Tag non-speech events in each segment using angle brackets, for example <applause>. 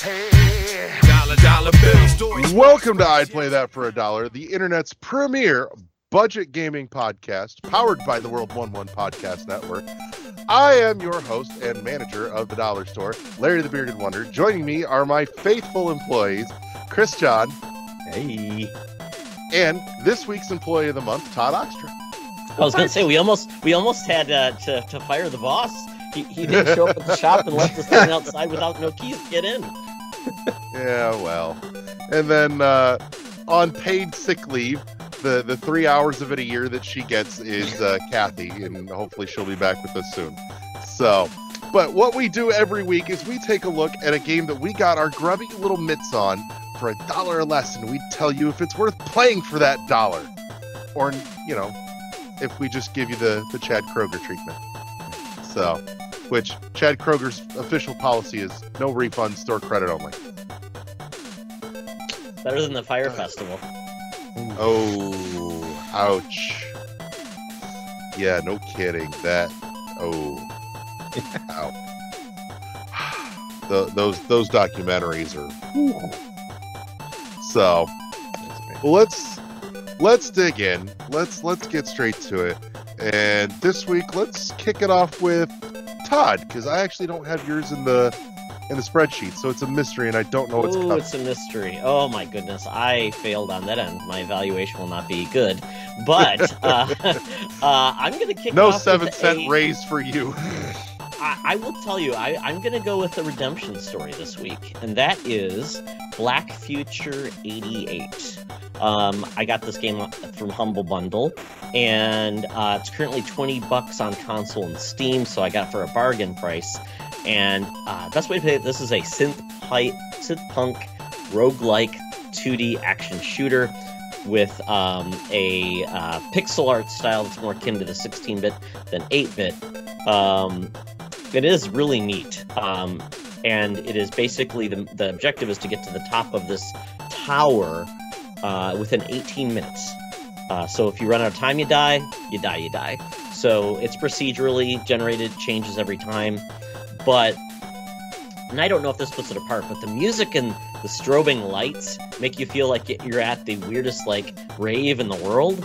Dollar, dollar bill. Welcome to I'd Play That for a Dollar, the internet's premier budget gaming podcast powered by the World 1 1 Podcast Network. I am your host and manager of the Dollar Store, Larry the Bearded Wonder. Joining me are my faithful employees, Chris John, Hey. and this week's employee of the month, Todd Oxtra. I was gonna say we almost we almost had uh, to to fire the boss. He, he didn't show up at the shop and left us sitting outside without no keys to get in. Yeah, well. And then uh, on paid sick leave, the, the three hours of it a year that she gets is uh, Kathy, and hopefully she'll be back with us soon. So, but what we do every week is we take a look at a game that we got our grubby little mitts on for a dollar or less, and we tell you if it's worth playing for that dollar. Or, you know, if we just give you the, the Chad Kroeger treatment. So, which Chad Kroeger's official policy is no refunds, store credit only. Better than the fire festival. Oh, ouch. Yeah, no kidding. That, oh, <laughs> ow. The, those those documentaries are. So, well, let's let's dig in. Let's let's get straight to it. And this week, let's kick it off with Todd because I actually don't have yours in the in the spreadsheet, so it's a mystery, and I don't know what's Ooh, coming. it's a mystery. Oh my goodness, I failed on that end. My evaluation will not be good. But <laughs> uh, <laughs> uh, I'm gonna kick No seven cent a- raise for you. <laughs> I, I will tell you, I, I'm going to go with the redemption story this week, and that is Black Future 88. Um, I got this game from Humble Bundle, and uh, it's currently 20 bucks on console and Steam, so I got for a bargain price. And uh, best way to play it, this is a synth, pi- synth punk roguelike 2D action shooter with um, a uh, pixel art style that's more akin to the 16-bit than 8-bit. Um, it is really neat. Um, and it is basically the, the objective is to get to the top of this tower uh, within 18 minutes. Uh, so if you run out of time, you die, you die, you die. So it's procedurally generated, changes every time. But, and I don't know if this puts it apart, but the music and the strobing lights make you feel like you're at the weirdest, like, rave in the world.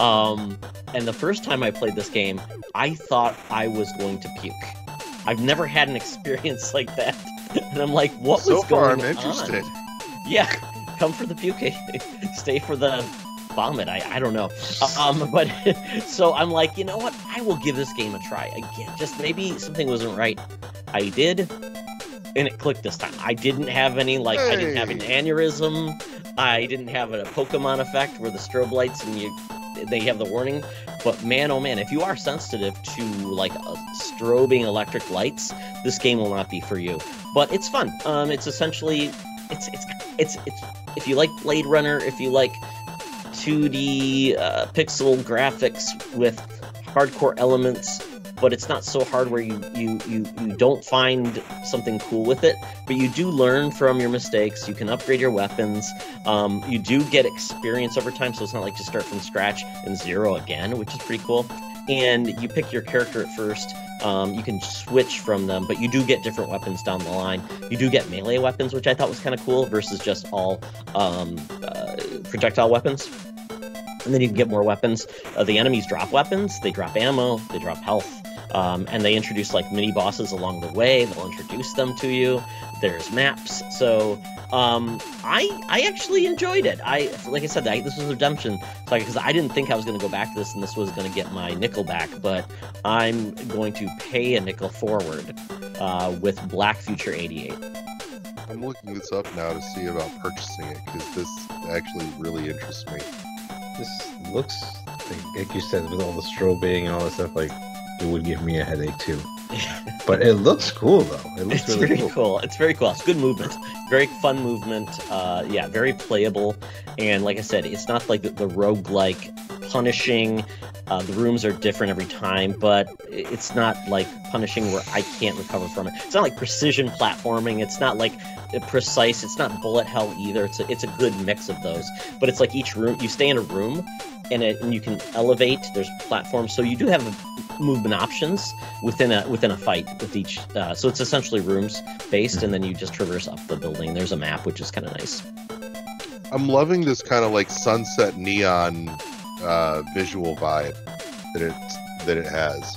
Um, and the first time I played this game, I thought I was going to puke. I've never had an <laughs> experience like that. And I'm like, what so was going on? So far, I'm interested. on? Yeah, come for the puke. <laughs> Stay for the vomit. I, I don't know. Um, but <laughs> so I'm like, you know what? I will give this game a try again. Just maybe something wasn't right. I did, and it clicked this time. I didn't have any like I didn't have an Hey. aneurysm. I didn't have a Pokemon effect where the strobe lights and you they have the warning. But man, oh man, if you are sensitive to like uh, strobing electric lights, this game will not be for you. But it's fun. Um, it's essentially it's it's it's it's if you like Blade Runner, if you like 2D uh, pixel graphics with hardcore elements, but it's not so hard where you, you you you don't find something cool with it, but you do learn from your mistakes. You can upgrade your weapons. Um, you do get experience over time, so it's not like just start from scratch and zero again, which is pretty cool. And you pick your character at first. Um, you can switch from them, but you do get different weapons down the line. You do get melee weapons, which I thought was kind of cool, versus just all um, uh, projectile weapons. And then you can get more weapons. Uh, the enemies drop weapons, they drop ammo, they drop health, um, and they introduce like mini bosses along the way. They'll introduce them to you. There's maps. So um, I I actually enjoyed it. I like I said, I, this was redemption because I didn't think I was going to go back to this and this was going to get my nickel back, but I'm going to pay a nickel forward uh, with Black Future 88. I'm looking this up now to see about purchasing it because this actually really interests me. This looks like, like you said with all the strobing and all that stuff. Like it would give me a headache too. <laughs> But it looks cool though. It looks It's really very cool. cool. It's very cool. It's good movement. Very fun movement. Uh, yeah, very playable. And like I said, it's not like the, the roguelike punishing. Uh, the rooms are different every time, but it's not like punishing where I can't recover from it. It's not like precision platforming. It's not like precise. It's not bullet hell either. It's a, it's a good mix of those. But it's like each room, you stay in a room, and, it, and you can elevate. There's platforms, so you do have movement options within a within a fight with each. Uh, so it's essentially rooms based, and then you just traverse up the building. There's a map, which is kind of nice. I'm loving this kind of like sunset neon uh, visual vibe that it that it has.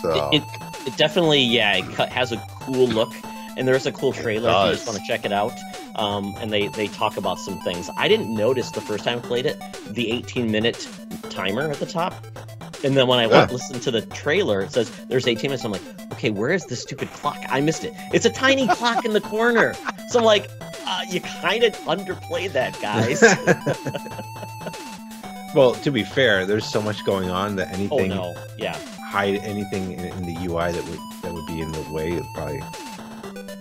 So It, it, it definitely, yeah, it cut, has a cool look, and there is a cool trailer if you just want to check it out. Um, and they they talk about some things. I didn't notice the first time I played it the 18 minute timer at the top, and then when I Yeah. listen to the trailer, it says there's 18 minutes. I'm like, okay, where is the stupid clock? I missed it. It's a tiny clock in the corner. So I'm like, uh, you kind of underplayed that, guys. <laughs> well, to be fair, there's so much going on that anything, oh, anything no, yeah. hide anything in, in the UI that would that would be in the way would probably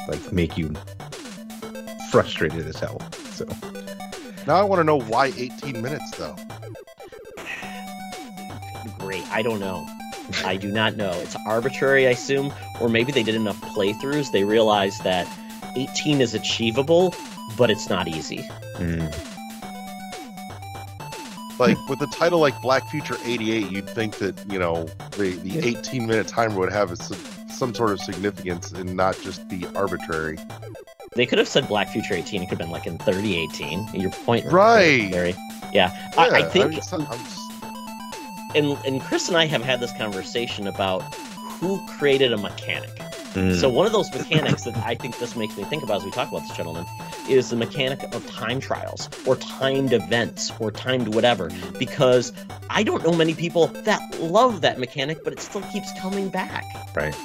like make you frustrated as hell. So now I want to know why 18 minutes though. Great. I don't know. I do not know. It's arbitrary, I assume, or maybe they did enough playthroughs. They realized that 18 is achievable, but it's not easy. mm, Like with a title like Black Future 88, you'd think that you know the the 18 minute timer would have a, s- some sort of significance and not just be arbitrary. They could have said Black Future 18. It could have been like in 3018. Your point, Right. Larry. Yeah, I, I think, I'm just- and and Chris and I have had this conversation about who created a mechanic. mm. So one of those mechanics that I think this makes me think about as we talk about this, gentleman is the mechanic of time trials or timed events or timed whatever. Because I don't know many people that love that mechanic, but it still keeps coming back. right.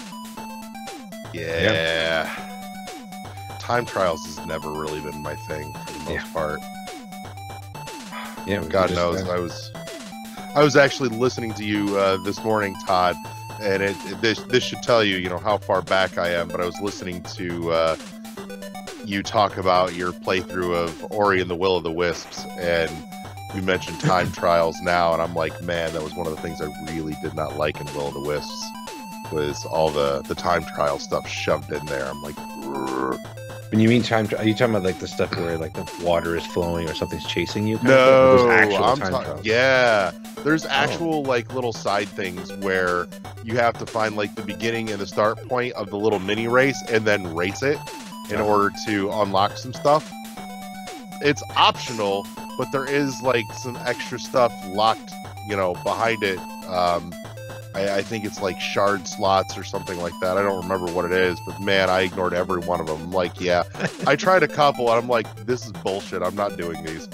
yeah. Time trials has never really been my thing for the most Yeah. part. Yeah, God knows, I was, I was actually listening to you uh, this morning, Todd, and it, it- this this should tell you, you know, how far back I am. But I was listening to uh, you talk about your playthrough of Ori and the Will of the Wisps, and you mentioned time <laughs> trials now, and I'm like, man, that was one of the things I really did not like in Will of the Wisps was all the the time trial stuff shoved in there. I'm like. When you mean time, are you talking about like the stuff where like the water is flowing or something's chasing you? of No? Actual I'm time talking. Yeah, there's actual like little side things where you have to find like the beginning and the start point of the little mini race and then race it in Oh. order to unlock some stuff. It's optional, but there is like some extra stuff locked, you know, behind it. Um, I, I think it's like shard slots or something like that. I don't remember what it is, but man, I ignored every one of them. Like, yeah, I tried a couple, and I'm like, this is bullshit. I'm not doing these.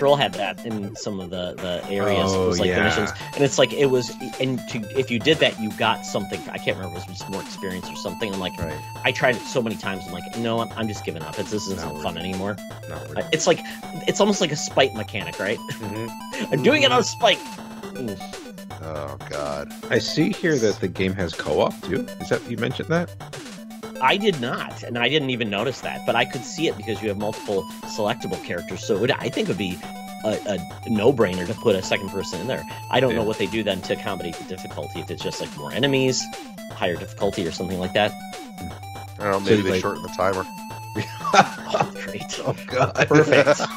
Control had that in some of the, the areas. it Oh, was like the yeah. missions. And it's like it was and to if you did that you got something I can't remember it was just more experience or something. I'm like Right. I tried it so many times, I'm like, no, know what, I'm just giving up. It's this Not isn't worth fun it. anymore. Not Uh, It's like it's almost like a spite mechanic, right? Mhm. <laughs> I'm doing it out of spite. Mm. Oh God. I see here that the game has co-op too. Is that you mentioned that? I did not, and I didn't even notice that, but I could see it because you have multiple selectable characters. So it would, I think it would be a, a no-brainer to put a second person in there. I don't know what they do then to accommodate the difficulty. If it's just like more enemies, higher difficulty, or something like that. I don't know. So, Maybe they like- shorten the timer. Oh, <laughs> great. oh god. Perfect. <laughs>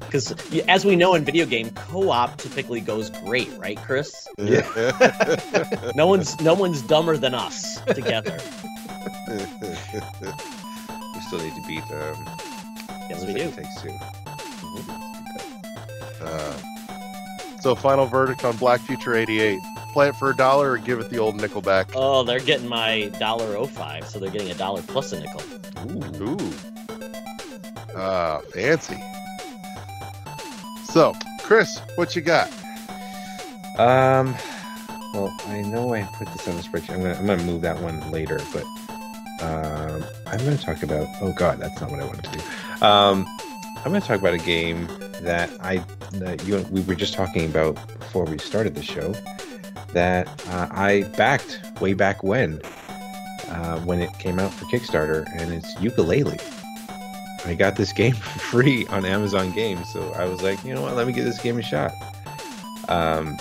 Because as we know in video game, co-op typically goes great, right, Chris? Yeah. <laughs> No one's no one's dumber than us together. <laughs> we still need to beat. Um, Yes, we do. it? Takes two. Uh, so, final verdict on Black Future '88: play it for a dollar or give it the old nickel back. Oh, they're getting my dollar oh five, so they're getting a dollar plus a nickel. Ooh. Ah, fancy. So, Chris, what you got? Um. Well, I know I put this on the spreadsheet. I'm gonna I'm gonna move that one later, but um, I'm gonna talk about. Oh God, that's not what I wanted to do. Um, I'm gonna talk about a game that I that you we were just talking about before we started the show. That uh, I backed way back when, uh, when it came out for Kickstarter, and it's Yooka Laylee. I got this game <laughs> for free on Amazon Games, so I was like, you know what, let me give this game a shot. Um,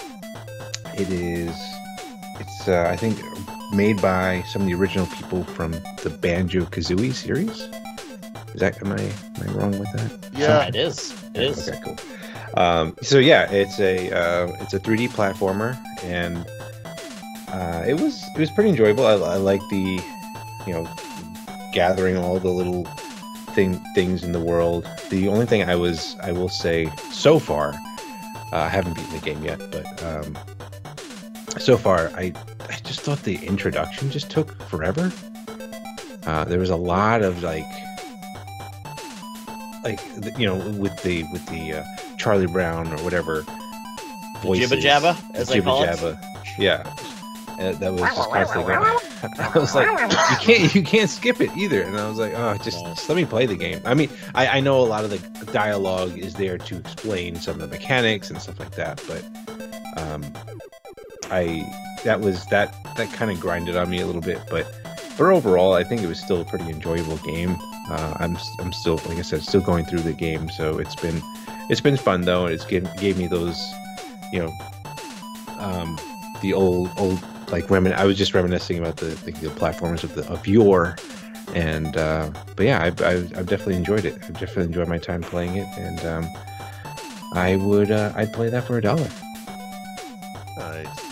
it is, it's uh, I think made by some of the original people from the Banjo Kazooie series. Is that am I am I wrong with that? Yeah, it is. It is. Okay, cool. Um, so yeah, it's a uh, it's a 3D platformer, and uh, it was it was pretty enjoyable. I, I like the, you know, gathering all the little thing things in the world. The only thing I was I will say so far, uh, I haven't beaten the game yet, but um, so far I I just thought the introduction just took forever. Uh, there was a lot of like like you know with the with the uh, Charlie Brown or whatever voices. Jibba jabba, as Jibba jabba. Yeah, Uh, that was just constantly going. <laughs> I was like, you can't you can't skip it either, and I was like, oh, just, just let me play the game. I mean, I, I know a lot of the dialogue is there to explain some of the mechanics and stuff like that, but um, I that was that that kind of grinded on me a little bit, but but overall, I think it was still a pretty enjoyable game. Uh, I'm I'm still like I said, still going through the game, so it's been it's been fun though, and it's gave gave me those you know um, the old old like remin- I was just reminiscing about the the, the of the of yore, and uh, but yeah, I've, I've I've definitely enjoyed it. I've definitely enjoyed my time playing it, and um, I would uh, I'd play that for a dollar. Nice.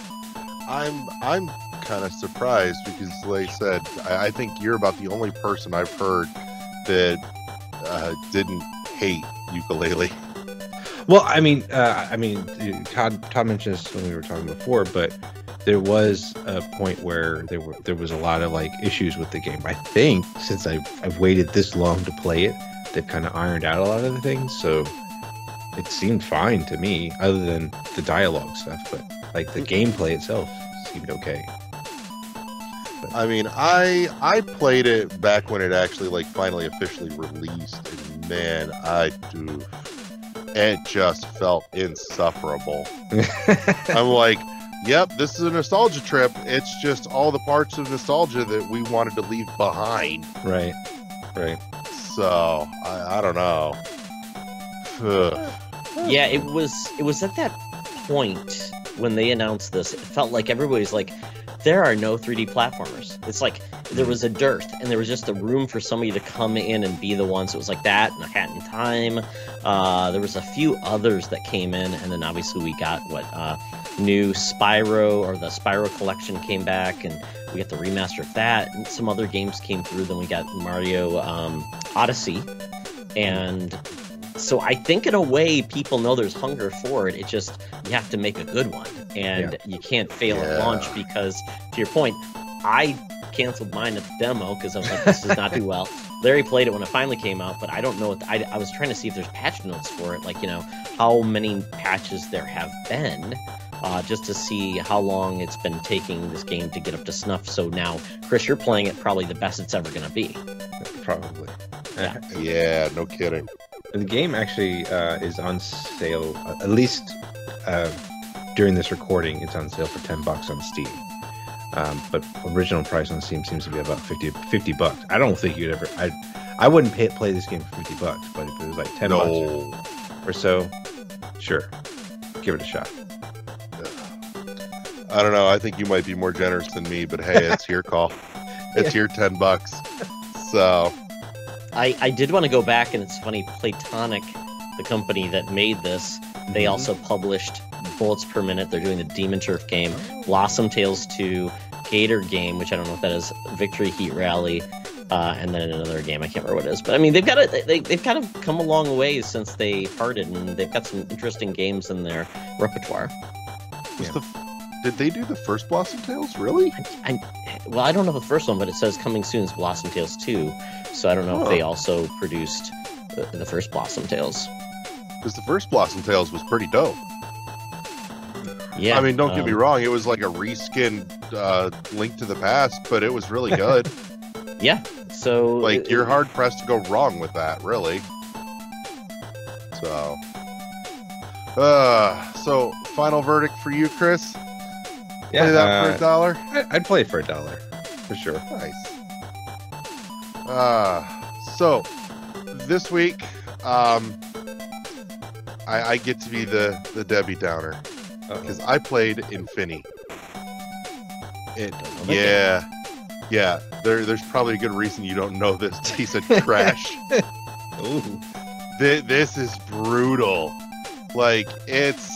I'm I'm kind of surprised because, like I said, I, I think you're about the only person I've heard that uh, didn't hate Yooka Laylee. Well, I mean, uh, I mean, Todd Todd mentioned this when we were talking before, but there was a point where there were there was a lot of like issues with the game. I think since I've I've waited this long to play it, they've kind of ironed out a lot of the things. So it seemed fine to me, other than the dialogue stuff. But like the gameplay itself seemed okay. I mean, I I played it back when it actually like finally officially released, and man, I do. It just felt insufferable. <laughs> I'm like, yep, this is a nostalgia trip. It's just all the parts of nostalgia that we wanted to leave behind. right, right. So I, I don't know. Ugh. Yeah, it was it was at that point when they announced this, it felt like everybody's like, there are no 3D platformers. It's like there was a dearth and there was just a room for somebody to come in and be the ones. It was like that and a hat in time. Uh, there was a few others that came in, and then obviously we got what uh, new Spyro or the Spyro collection came back, and we got the remaster of that, and some other games came through. Then we got Mario um, Odyssey, and so I think in a way people know there's hunger for it. It just you have to make a good one, and you can't fail at launch because, to your point, I canceled mine at the demo because I was like, this does not do <laughs> well. Larry played it when it finally came out, but I don't know. What the, I, I was trying to see if there's patch notes for it, like you know how many patches there have been, uh, just to see how long it's been taking this game to get up to snuff. So now, Chris, you're playing it probably the best it's ever going to be. Probably. Yeah. <laughs> Yeah, no kidding. The game actually uh, is on sale, at least uh, during this recording, it's on sale for 10 bucks on Steam. Um, but original price on Steam seems to be about 50, 50 bucks. I don't think you'd ever, I, I wouldn't pay, play this game for 50 bucks, but if it was like 10 bucks or so, sure, give it a shot. I don't know. I think you might be more generous than me, but hey, it's your call. <laughs> It's your ten bucks. So I, I did want to go back, and it's funny, Playtonic, the company that made this, they Mhm. also published Bullets Per Minute. They're doing the Demon Turf game, Blossom Tales 2, Gator game, which I don't know if that is, Victory Heat Rally, uh, and then another game I can't remember what it is. But I mean, they've got a, they they've kind of come a long way since they parted, and they've got some interesting games in their repertoire. was Yeah. the did they do the first Blossom Tales? Really? I, I, well, I don't know the first one, but it says coming soon is Blossom Tales 2, so I don't know if they also produced the, the first Blossom Tales. Because the first Blossom Tales was pretty dope. Yeah, I mean, don't get me um, wrong; it was like a reskinned uh, Link to the Past, but it was really good. <laughs> Yeah, so like it- you're hard pressed to go wrong with that, really. So, uh, so final verdict for you, Chris. Play that for uh, a dollar. I- I'd play it for a dollar, for sure. Nice. Uh, so this week, um, I, I get to be the the Debbie Downer because I played Infini. It, Don't yeah, yeah. There, there's probably a good reason you don't know this piece of trash. <laughs> Ooh. Thi- this is brutal. Like it's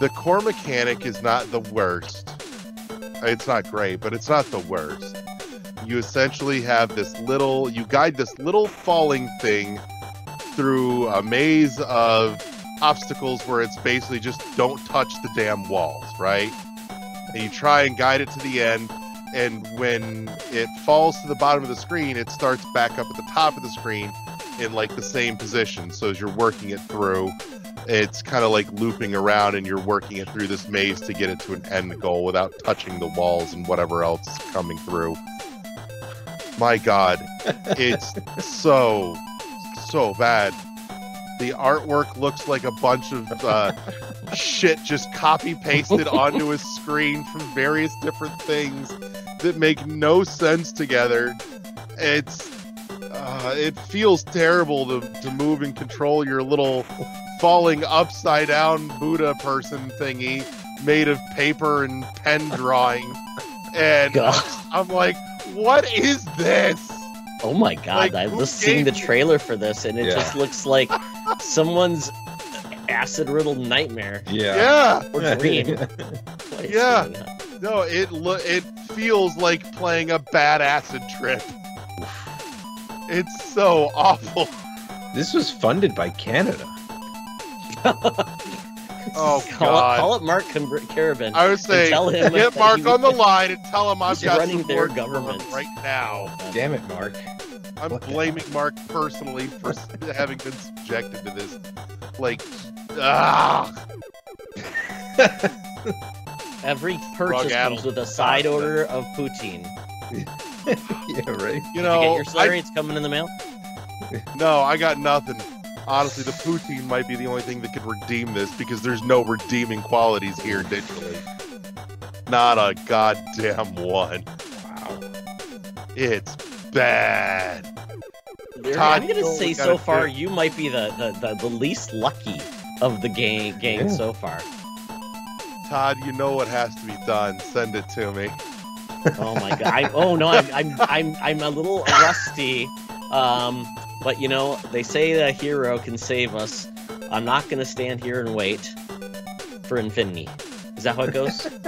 The core mechanic is not the worst. It's not great, but it's not the worst. You essentially have this little, you guide this little falling thing through a maze of obstacles where it's basically just don't touch the damn walls, right? And you try and guide it to the end, and when it falls to the bottom of the screen, it starts back up at the top of the screen in like the same position. So as you're working it through, it's kind of like looping around and you're working it through this maze to get it to an end goal without touching the walls and whatever else is coming through. My god, <laughs> it's so so bad. The artwork looks like a bunch of uh, shit just copy pasted <laughs> onto a screen from various different things that make no sense together. It's uh, it feels terrible to, to move and control your little falling upside down Buddha person thingy made of paper and pen drawing. And God. I'm like, what is this? Oh my god, Like, I've who just seen the gave you- trailer for this and it Yeah. just looks like someone's acid riddled nightmare Yeah. or dream. <laughs> Yeah. No, it lo- it feels like playing a bad acid trip. It's so awful. This was funded by Canada. <laughs> Oh, call, God. It, call it Mark Cam- Carabin. I would say tell him get Mark he- on the line and tell him I've got running some their work for him government. right now. Damn it, Mark. I'm What the blaming Mark personally for having been subjected to this. Like, ah, <laughs> Every purchase Drug comes with a side Constant. order of poutine. <laughs> yeah, right. you Did you know, get your slurry? I, It's coming in the mail. no, I got nothing. Honestly, the poutine might be the only thing that could redeem this because there's no redeeming qualities here digitally. Not a goddamn one. Wow. It's bad. Larry, Todd, I'm gonna you know what say so gotta far do? you might be the, the, the, the least lucky of the gang gang Yeah. so far. Todd, you know what has to be done. Send it to me. Oh my god! I, oh no, I'm, I'm I'm I'm a little <laughs> rusty. Um, but you know they say that a hero can save us. I'm not gonna stand here and wait for infinity. Is that how it goes? <laughs>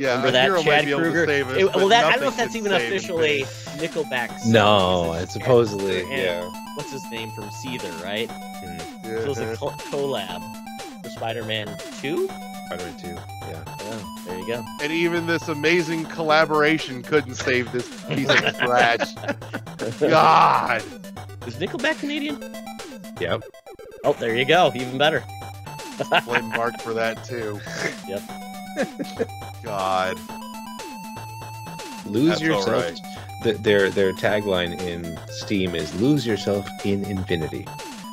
Yeah, Remember a that, hero Chad be able Kroeger? us. Well, that I don't know if that's even officially Infinity. Nickelback. No, it's supposedly And- yeah. What's his name from Seether, right? Mm, So it's a Yeah. col- collab for Spider-Man Two. Spider-Man two. Yeah. Oh, there you go. And even this amazing collaboration couldn't save this piece of <laughs> trash. God. Is Nickelback Canadian? Yep. Oh, there you go. Even better. <laughs> Blame Mark for that too. Yep. God. Lose That's yourself. alright. The, their their tagline in Steam is "Lose yourself in infinity,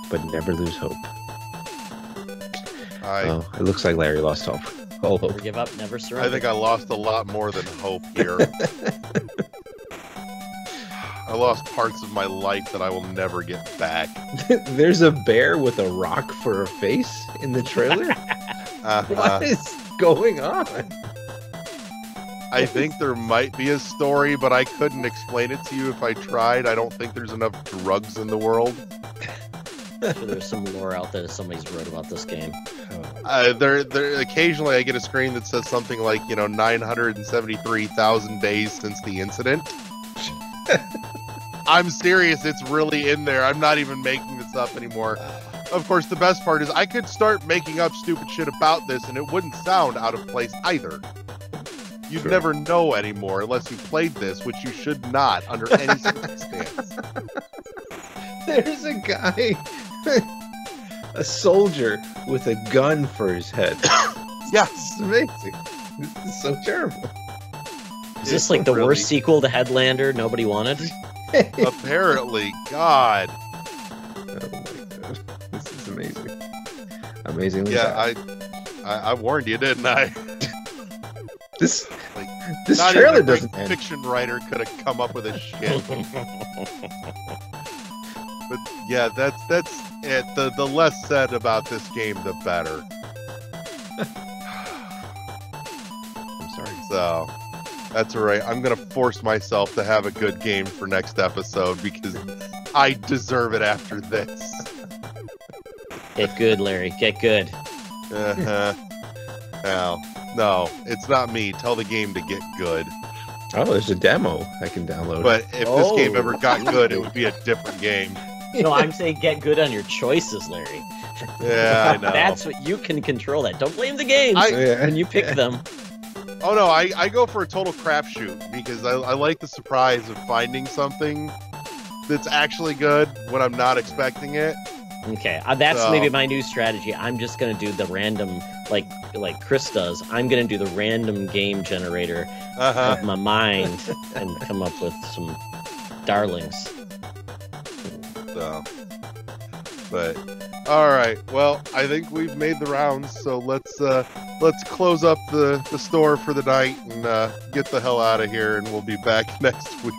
but never lose hope." I Oh, it looks like Larry lost hope. All Never give up. Never surrender. I think I lost a lot more than hope here. <laughs> I lost parts of my life that I will never get back. <laughs> There's a bear with a rock for a face in the trailer. <laughs> Uh, what is going on? I think there might be a story, but I couldn't explain it to you if I tried. I don't think there's enough drugs in the world. Sure there's some lore out there that somebody's wrote about this game. Uh, there, there. Occasionally, I get a screen that says something like, you know, 973,000 days since the incident. <laughs> I'm serious. It's really in there. I'm not even making this up anymore. Of course, the best part is I could start making up stupid shit about this, and it wouldn't sound out of place either. You'd Sure. never know anymore unless you played this, which you should not under any <laughs> circumstance. There's a guy, <laughs> a soldier with a gun for his head. <coughs> Yeah. This is amazing. This is so terrible. Is this like the Really? worst sequel to Headlander nobody wanted? <laughs> Apparently, God. Oh my god, this is amazing. Amazingly Yeah. I, I, I warned you, didn't I? <laughs> this like, this Not trailer even doesn't end. fiction writer could have come up with a shit. <laughs> But yeah, that's that's it. The the less said about this game, the better. <sighs> I'm sorry. So that's all right. I'm gonna force myself to have a good game for next episode because I deserve it after this. Get good, Larry. Get good. Uh-huh. Well, no, it's not me. Tell the game to get good. Oh, there's a demo I can download. But if this game Oh. ever got good, it would be a different game. No, I'm saying get good on your choices, Larry. Yeah, I <laughs> know. That's what you can control. That don't blame the game. I- when you pick them. Oh no, I, I go for a total crapshoot because I, I like the surprise of finding something that's actually good when I'm not expecting it. Okay, uh, that's So- maybe my new strategy. I'm just gonna do the random, like like Chris does. I'm gonna do the random game generator Uh-huh. of my mind and come up with some darlings. But all right. Well, I think we've made the rounds, so let's uh, let's close up the, the store for the night and uh, get the hell out of here. And we'll be back <laughs> next week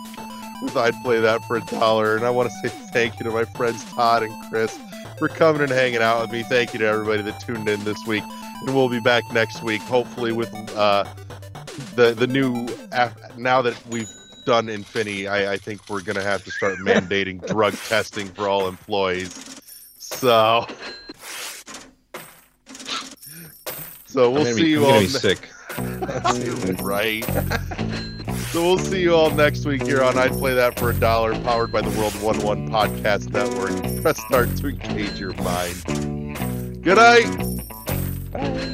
with I'd play that for a dollar. And I want to say thank you to my friends Todd and Chris for coming and hanging out with me. Thank you to everybody that tuned in this week, and we'll be back next week, hopefully with uh, the the new. Now that we've done Infinity, I, I think we're gonna have to start <laughs> mandating drug testing for all employees. So, so we'll see be, you I'm all. ne- sick. <laughs> right. so we'll see you all next week here on I'd Play That for a Dollar, powered by the World One One Podcast Network. <laughs> Press start to engage your mind. Good night.